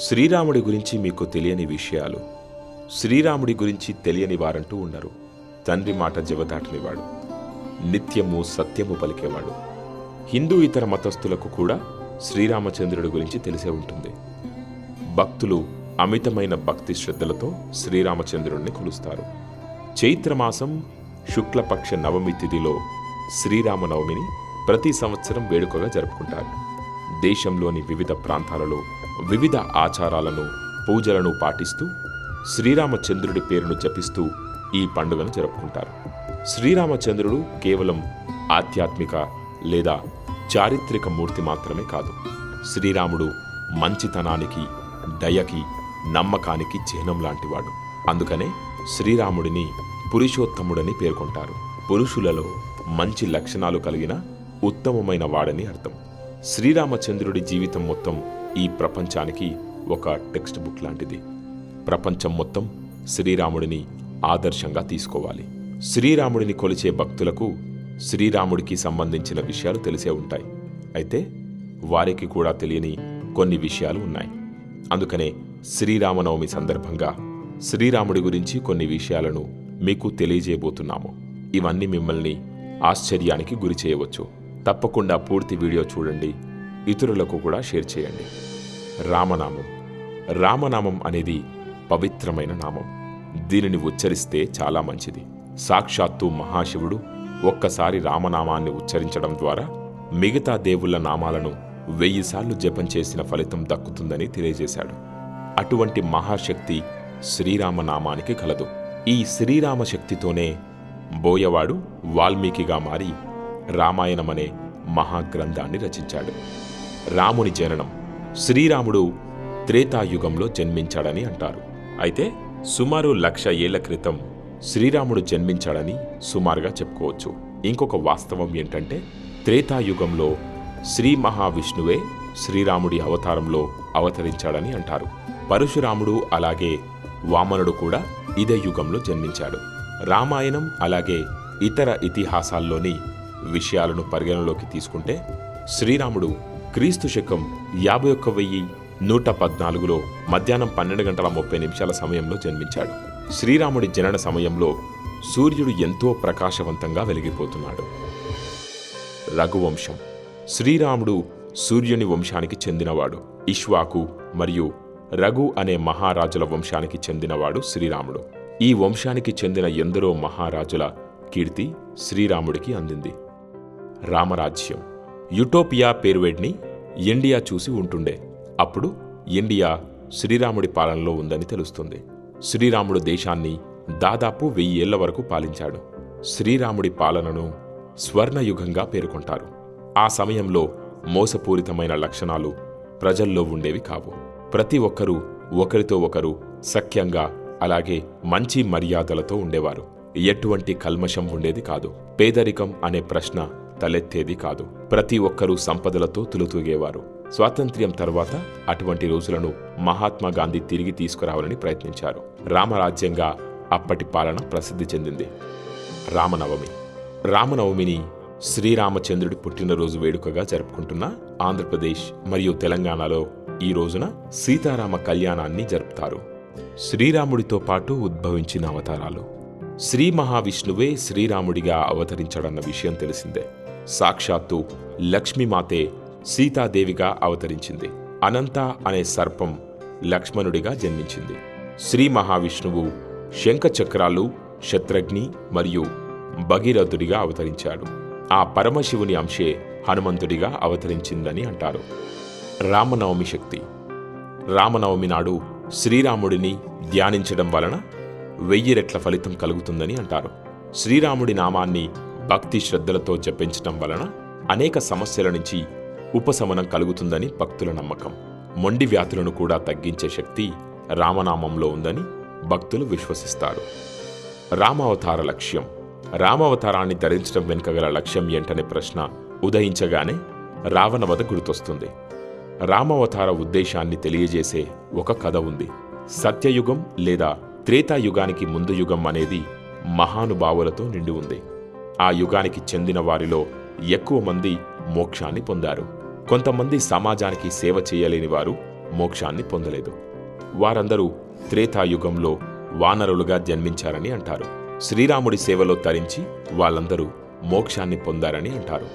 శ్రీరాముడి గురించి మీకు తెలియని విషయాలు. శ్రీరాముడి గురించి తెలియని వారంటూ ఉండరు. తండ్రి మాట జవదాటనివాడు. నిత్యము సత్యము పలికేవాడు. హిందూ ఇతర మతస్థులకు కూడా శ్రీరామచంద్రుడి గురించి తెలిసే ఉంటుంది. భక్తులు అమితమైన భక్తి శ్రద్ధలతో శ్రీరామచంద్రుడిని కొలుస్తారు. చైత్రమాసం శుక్లపక్ష నవమి తిథిలో శ్రీరామనవమిని ప్రతి సంవత్సరం వేడుకగా జరుపుకుంటారు. దేశంలోని వివిధ ప్రాంతాలలో వివిధ ఆచారాలను పూజలను పాటిస్తూ శ్రీరామచంద్రుడి పేరును జపిస్తూ ఈ పండుగను జరుపుకుంటారు. శ్రీరామచంద్రుడు కేవలం ఆధ్యాత్మిక లేదా చారిత్రక మూర్తి మాత్రమే కాదు. శ్రీరాముడు మంచితనానికి దయకి నమ్మకానికి చిహ్నం లాంటివాడు. అందుకనే శ్రీరాముడిని పురుషోత్తముడని పేర్కొంటారు. పురుషులలో మంచి లక్షణాలు కలిగిన ఉత్తమమైన వాడని అర్థం. శ్రీరామచంద్రుడి జీవితం మొత్తం ఈ ప్రపంచానికి ఒక టెక్స్ట్ బుక్ లాంటిది. ప్రపంచం మొత్తం శ్రీరాముడిని ఆదర్శంగా తీసుకోవాలి. శ్రీరాముడిని కొలిచే భక్తులకు శ్రీరాముడికి సంబంధించిన విషయాలు తెలిసే ఉంటాయి. అయితే వారికి కూడా తెలియని కొన్ని విషయాలు ఉన్నాయి. అందుకనే శ్రీరామనవమి సందర్భంగా శ్రీరాముడి గురించి కొన్ని విషయాలను మీకు తెలియజేయబోతున్నాము. ఇవన్నీ మిమ్మల్ని ఆశ్చర్యానికి గురి చేయవచ్చు. తప్పకుండా పూర్తి వీడియో చూడండి. ఇతరులకు కూడా షేర్ చేయండి. రామనామం. రామనామం అనేది పవిత్రమైన నామం. దీనిని ఉచ్చరిస్తే చాలా మంచిది. సాక్షాత్తు మహాశివుడు ఒక్కసారి రామనామాన్ని ఉచ్చరించడం ద్వారా మిగతా దేవుళ్ళ నామాలను వెయ్యిసార్లు జపం చేసిన ఫలితం దక్కుతుందని తెలియజేశాడు. అటువంటి మహాశక్తి శ్రీరామనామానికి కలదు. ఈ శ్రీరామ శక్తితోనే బోయవాడు వాల్మీకిగా మారి రామాయణమనే మహాగ్రంథాన్ని రచించాడు. రాముని జననం శ్రీరాముడు త్రేతాయుగంలో జన్మించాడని అంటారు. అయితే సుమారు లక్ష ఏళ్ళ క్రితం శ్రీరాముడు జన్మించాడని సుమారుగా చెప్పుకోవచ్చు. ఇంకొక వాస్తవం ఏంటంటే త్రేతాయుగంలో శ్రీ మహావిష్ణువే శ్రీరాముడి అవతారంలో అవతరించాడని అంటారు. పరశురాముడు అలాగే వామనుడు కూడా ఇదే యుగంలో జన్మించాడు. రామాయణం అలాగే ఇతర ఇతిహాసాల్లోని విషయాలను పరిగణలోకి తీసుకుంటే శ్రీరాముడు క్రీస్తు శకం యాభై ఒక్క వెయ్యి నూట పద్నాలుగులో మధ్యాహ్నం పన్నెండు గంటల ముప్పై నిమిషాల సమయంలో జన్మించాడు. శ్రీరాముడి జనన సమయంలో సూర్యుడు ఎంతో ప్రకాశవంతంగా వెలిగిపోతున్నాడు. రఘువంశం. శ్రీరాముడు సూర్యుని వంశానికి చెందినవాడు. ఇష్వాకు మరియు రఘు అనే మహారాజుల వంశానికి చెందినవాడు శ్రీరాముడు. ఈ వంశానికి చెందిన ఎందరో మహారాజుల కీర్తి శ్రీరాముడికి అందింది. రామరాజ్యం. యుటోపియా పేరువేడ్ని ఇండియా చూసి ఉంటుండే. అప్పుడు ఇండియా శ్రీరాముడి పాలనలో ఉందని తెలుస్తుంది. శ్రీరాముడు దేశాన్ని దాదాపు వెయ్యేళ్ళ వరకు పాలించాడు. శ్రీరాముడి పాలనను స్వర్ణయుగంగా పేర్కొంటారు. ఆ సమయంలో మోసపూరితమైన లక్షణాలు ప్రజల్లో ఉండేవి కావు. ప్రతి ఒక్కరూ ఒకరితో ఒకరు సఖ్యంగా అలాగే మంచి మర్యాదలతో ఉండేవారు. ఎటువంటి కల్మషం ఉండేది కాదు. పేదరికం అనే ప్రశ్న తలెత్తేది కాదు. ప్రతి ఒక్కరూ సంపదలతో తులుతూగేవారు. స్వాతంత్ర్యం తర్వాత అటువంటి రోజులను మహాత్మా గాంధీ తిరిగి తీసుకురావాలని ప్రయత్నించారు. రామరాజ్యంగా అప్పటి పాలన ప్రసిద్ధి చెందింది. రామనవమి. రామనవమిని శ్రీరామచంద్రుడి పుట్టినరోజు వేడుకగా జరుపుకుంటున్న ఆంధ్రప్రదేశ్ మరియు తెలంగాణలో ఈ రోజున సీతారామ కళ్యాణాన్ని జరుపుతారు. శ్రీరాముడితో పాటు ఉద్భవించిన అవతారాలు. శ్రీ మహావిష్ణువే శ్రీరాముడిగా అవతరించాడన్న విషయం తెలిసిందే. సాక్షాత్తు లక్ష్మీమాతే సీతాదేవిగా అవతరించింది. అనంత అనే సర్పం లక్ష్మణుడిగా జన్మించింది. శ్రీ మహావిష్ణువు శంఖచక్రాలు శత్రఘ్ని మరియు భగీరథుడిగా అవతరించాడు. ఆ పరమశివుని అంశే హనుమంతుడిగా అవతరించిందని అంటారు. రామనవమి శక్తి. రామనవమి నాడు శ్రీరాముడిని ధ్యానించడం వలన వెయ్యి రెట్ల ఫలితం కలుగుతుందని అంటారు. శ్రీరాముడి నామాన్ని భక్తి శ్రద్ధలతో జపించటం వలన అనేక సమస్యల నుంచి ఉపశమనం కలుగుతుందని భక్తుల నమ్మకం. మొండి వ్యాధులను కూడా తగ్గించే శక్తి రామనామంలో ఉందని భక్తులు విశ్వసిస్తారు. రామావతార లక్ష్యం. రామావతారాన్ని ధరించడం వెనుక గల లక్ష్యం ఏంటనే ప్రశ్న ఉదయించగానే రావణవధ గుర్తొస్తుంది. రామావతార ఉద్దేశాన్ని తెలియజేసే ఒక కథ ఉంది. సత్యయుగం లేదా త్రేతాయుగానికి ముందు యుగం అనేది మహానుభావులతో నిండి ఉంది. ఆ యుగానికి చెందిన వారిలో ఎక్కువ మంది మోక్షాన్ని పొందారు. కొంతమంది సమాజానికి సేవ చేయలేని వారు మోక్షాన్ని పొందలేదు. వారందరూ త్రేతాయుగంలో వానరులుగా జన్మించారని అంటారు. శ్రీరాముడి సేవలో తరించి వాళ్ళందరూ మోక్షాన్ని పొందారని అంటారు.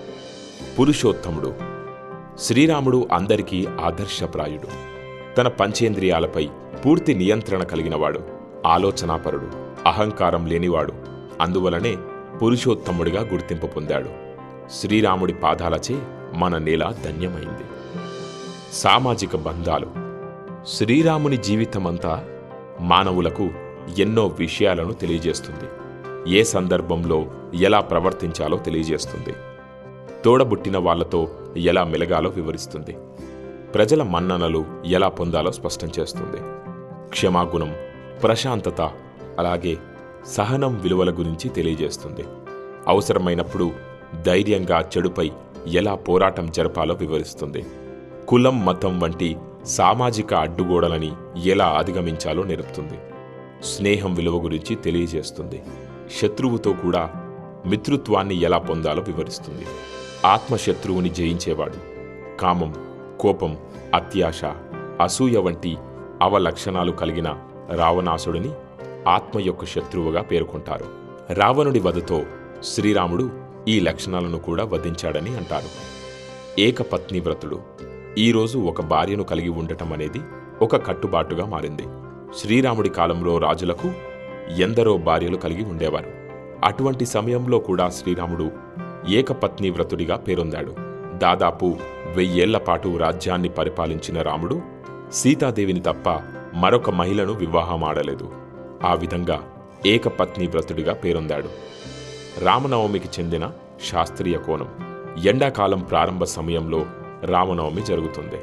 పురుషోత్తముడు శ్రీరాముడు అందరికీ ఆదర్శప్రాయుడు. తన పంచేంద్రియాలపై పూర్తి నియంత్రణ కలిగినవాడు. ఆలోచనాపరుడు. అహంకారం లేనివాడు. అందువలనే పురుషోత్తముడిగా గుర్తింపు పొందాడు. శ్రీరాముడి పాదాలచే మన నేల ధన్యమైంది. సామాజిక బంధాలు. శ్రీరాముని జీవితమంతా మానవులకు ఎన్నో విషయాలను తెలియజేస్తుంది. ఏ సందర్భంలో ఎలా ప్రవర్తించాలో తెలియజేస్తుంది. తోడబుట్టిన వాళ్ళతో ఎలా మెలగాలో వివరిస్తుంది. ప్రజల మన్ననలు ఎలా పొందాలో స్పష్టం చేస్తుంది. క్షమాగుణం ప్రశాంతత అలాగే సహనం విలువల గురించి తెలియజేస్తుంది. అవసరమైనప్పుడు ధైర్యంగా చెడుపై ఎలా పోరాటం జరపాలో వివరిస్తుంది. కులం మతం వంటి సామాజిక అడ్డుగోడలని ఎలా అధిగమించాలో నేర్పుతుంది. స్నేహం విలువ గురించి తెలియజేస్తుంది. శత్రువుతో కూడా మిత్రుత్వాన్ని ఎలా పొందాలో వివరిస్తుంది. ఆత్మశత్రువుని జయించేవాడు. కామం కోపం అత్యాశ అసూయ వంటి అవలక్షణాలు కలిగిన రావణాసుడిని ఆత్మ యొక్క శత్రువుగా పేర్కొంటారు. రావణుడి వధతో శ్రీరాముడు ఈ లక్షణాలను కూడా వధించాడని అంటారు. ఏకపత్ని వ్రతుడు. ఈరోజు ఒక భార్యను కలిగి ఉండటం అనేది ఒక కట్టుబాటుగా మారింది. శ్రీరాముడి కాలంలో రాజులకు ఎందరో భార్యలు కలిగి ఉండేవారు. అటువంటి సమయంలో కూడా శ్రీరాముడు ఏకపత్ని వ్రతుడిగా పేరొందాడు. దాదాపు వెయ్యేళ్ళ పాటు రాజ్యాన్ని పరిపాలించిన రాముడు సీతాదేవిని తప్ప మరొక మహిళను వివాహమాడలేదు ఆ విధంగా ఏకపత్ని వ్రతుడిగా పేరొందాడు. రామనవమికి చెందిన శాస్త్రీయ కోణం. ఎండాకాలం ప్రారంభ సమయంలో రామనవమి జరుగుతుంది.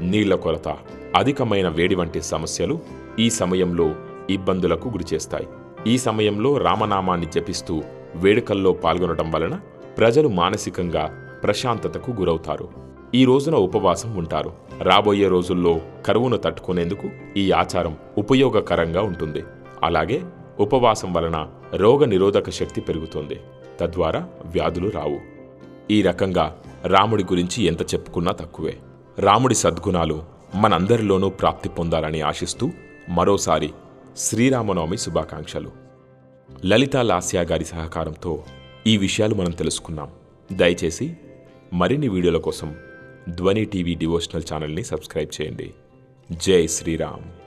నీళ్ళ కొరత అధికమైన వేడి వంటి సమస్యలు ఈ సమయంలో ఇబ్బందులకు గురిచేస్తాయి ఈ సమయంలో రామనామాన్ని జపిస్తూ వేడుకల్లో పాల్గొనడం వలన ప్రజలు మానసికంగా ప్రశాంతతకు గురవుతారు. ఈ రోజున ఉపవాసం ఉంటారు. రాబోయే రోజుల్లో కరువును తట్టుకునేందుకు ఈ ఆచారం ఉపయోగకరంగా ఉంటుంది. అలాగే ఉపవాసం వలన రోగ నిరోధక శక్తి పెరుగుతుంది. తద్వారా వ్యాధులు రావు. ఈ రకంగా రాముడి గురించి ఎంత చెప్పుకున్నా తక్కువే. రాముడి సద్గుణాలు మనందరిలోనూ ప్రాప్తి పొందాలని ఆశిస్తూ మరోసారి శ్రీరామనవమి శుభాకాంక్షలు. లలితా లాస్యా గారి సహకారంతో ఈ విషయాలు మనం తెలుసుకున్నాం. దయచేసి మరిన్ని వీడియోల కోసం ధ్వని టీవీ డివోషనల్ ఛానల్ని సబ్స్క్రైబ్ చేయండి. జై శ్రీరామ్.